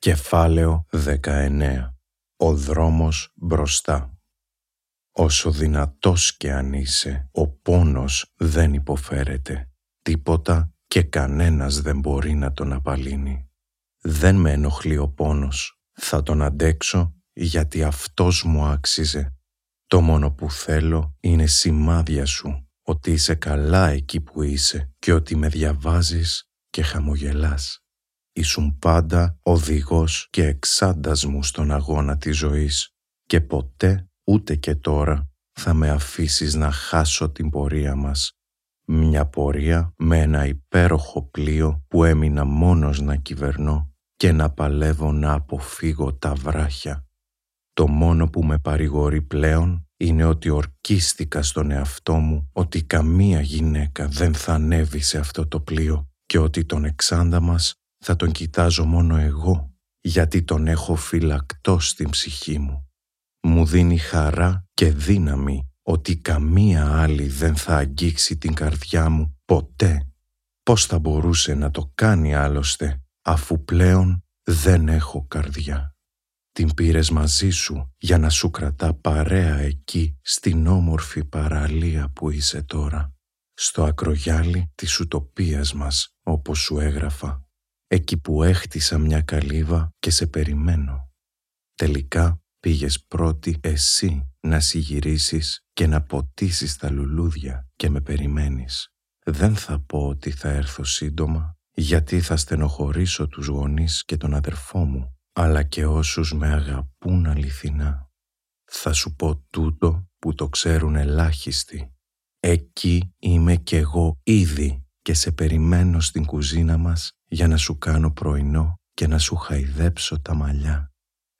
Κεφάλαιο 19 Ο δρόμος μπροστά Όσο δυνατός και αν είσαι, ο πόνος δεν υποφέρεται. Τίποτα και κανένας δεν μπορεί να τον απαλύνει. Δεν με ενοχλεί ο πόνος. Θα τον αντέξω γιατί αυτός μου άξιζε. Το μόνο που θέλω είναι σημάδια σου, ότι είσαι καλά εκεί που είσαι και ότι με διαβάζεις και χαμογελάς. Ήσουν πάντα οδηγός και εξάντας μου στον αγώνα της ζωής και ποτέ ούτε και τώρα θα με αφήσεις να χάσω την πορεία μας. Μια πορεία με ένα υπέροχο πλοίο που έμεινα μόνος να κυβερνώ και να παλεύω να αποφύγω τα βράχια. Το μόνο που με παρηγορεί πλέον είναι ότι ορκίστηκα στον εαυτό μου ότι καμία γυναίκα δεν θα ανέβει σε αυτό το πλοίο και ότι τον εξάντα μας θα τον κοιτάζω μόνο εγώ γιατί τον έχω φυλακτό στην ψυχή μου. Μου δίνει χαρά και δύναμη ότι καμία άλλη δεν θα αγγίξει την καρδιά μου ποτέ. Πώς θα μπορούσε να το κάνει άλλωστε αφού πλέον δεν έχω καρδιά; Την πήρες μαζί σου για να σου κρατά παρέα εκεί στην όμορφη παραλία που είσαι τώρα. Στο ακρογιάλι της ουτοπίας μας όπως σου έγραφα εκεί που έχτισα μια καλύβα και σε περιμένω. Τελικά πήγες πρώτη εσύ να συγυρίσεις και να ποτίσεις τα λουλούδια και με περιμένεις. Δεν θα πω ότι θα έρθω σύντομα, γιατί θα στενοχωρήσω τους γονείς και τον αδερφό μου, αλλά και όσους με αγαπούν αληθινά. Θα σου πω τούτο που το ξέρουν ελάχιστοι. Εκεί είμαι κι εγώ ήδη και σε περιμένω στην κουζίνα μας για να σου κάνω πρωινό και να σου χαϊδέψω τα μαλλιά.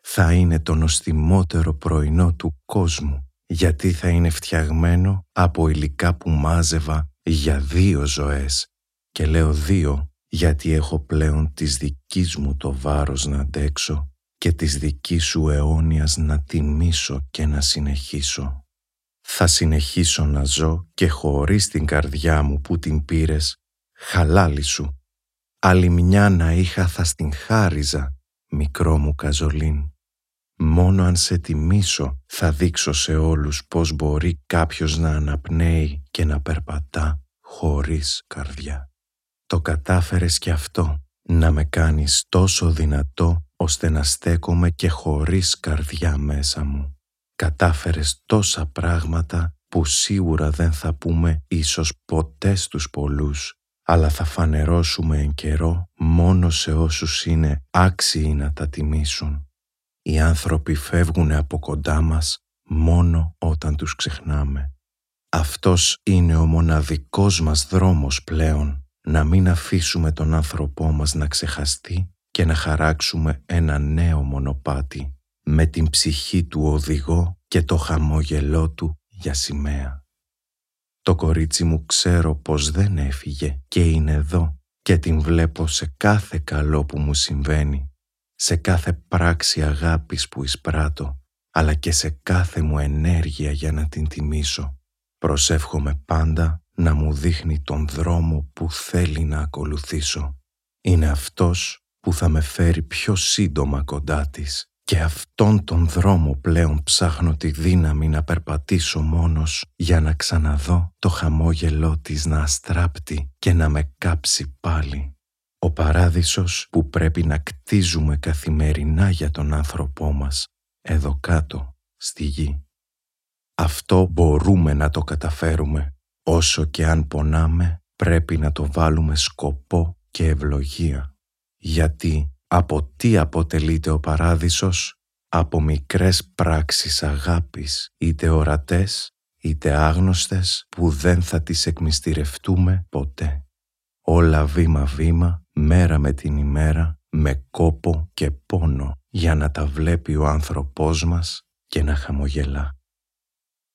Θα είναι το νοστιμότερο πρωινό του κόσμου γιατί θα είναι φτιαγμένο από υλικά που μάζευα για δύο ζωές και λέω δύο γιατί έχω πλέον της δικής μου το βάρος να αντέξω και της δικής σου αιώνιας να τιμήσω και να συνεχίσω. Θα συνεχίσω να ζω και χωρίς την καρδιά μου που την πήρες, χαλάλη σου Άλλη μια να είχα θα στην χάριζα, μικρό μου καζολίν. Μόνο αν σε τιμήσω θα δείξω σε όλους πώς μπορεί κάποιος να αναπνέει και να περπατά χωρίς καρδιά. Το κατάφερες κι αυτό, να με κάνεις τόσο δυνατό ώστε να στέκομαι και χωρίς καρδιά μέσα μου. Κατάφερες τόσα πράγματα που σίγουρα δεν θα πούμε ίσως ποτέ στους πολλούς αλλά θα φανερώσουμε εν καιρό μόνο σε όσους είναι άξιοι να τα τιμήσουν. Οι άνθρωποι φεύγουν από κοντά μας μόνο όταν τους ξεχνάμε. Αυτός είναι ο μοναδικός μας δρόμος πλέον, να μην αφήσουμε τον άνθρωπό μας να ξεχαστεί και να χαράξουμε ένα νέο μονοπάτι, με την ψυχή του οδηγό και το χαμόγελό του για σημαία. Το κορίτσι μου ξέρω πως δεν έφυγε και είναι εδώ και την βλέπω σε κάθε καλό που μου συμβαίνει, σε κάθε πράξη αγάπης που εισπράττω, αλλά και σε κάθε μου ενέργεια για να την τιμήσω. Προσεύχομαι πάντα να μου δείχνει τον δρόμο που θέλει να ακολουθήσω. Είναι αυτός που θα με φέρει πιο σύντομα κοντά της και αυτόν τον δρόμο πλέον ψάχνω τη δύναμη να περπατήσω μόνος για να ξαναδώ το χαμόγελό της να αστράπτει και να με κάψει πάλι. Ο παράδεισος που πρέπει να κτίζουμε καθημερινά για τον άνθρωπό μας, εδώ κάτω, στη γη. Αυτό μπορούμε να το καταφέρουμε. Όσο και αν πονάμε, πρέπει να το βάλουμε σκοπό και ευλογία. Γιατί από τι αποτελείται ο παράδεισος; Από μικρές πράξεις αγάπης, είτε ορατές, είτε άγνωστες, που δεν θα τις εκμυστηρευτούμε ποτέ. Όλα βήμα-βήμα, μέρα με την ημέρα, με κόπο και πόνο, για να τα βλέπει ο άνθρωπός μας και να χαμογελά.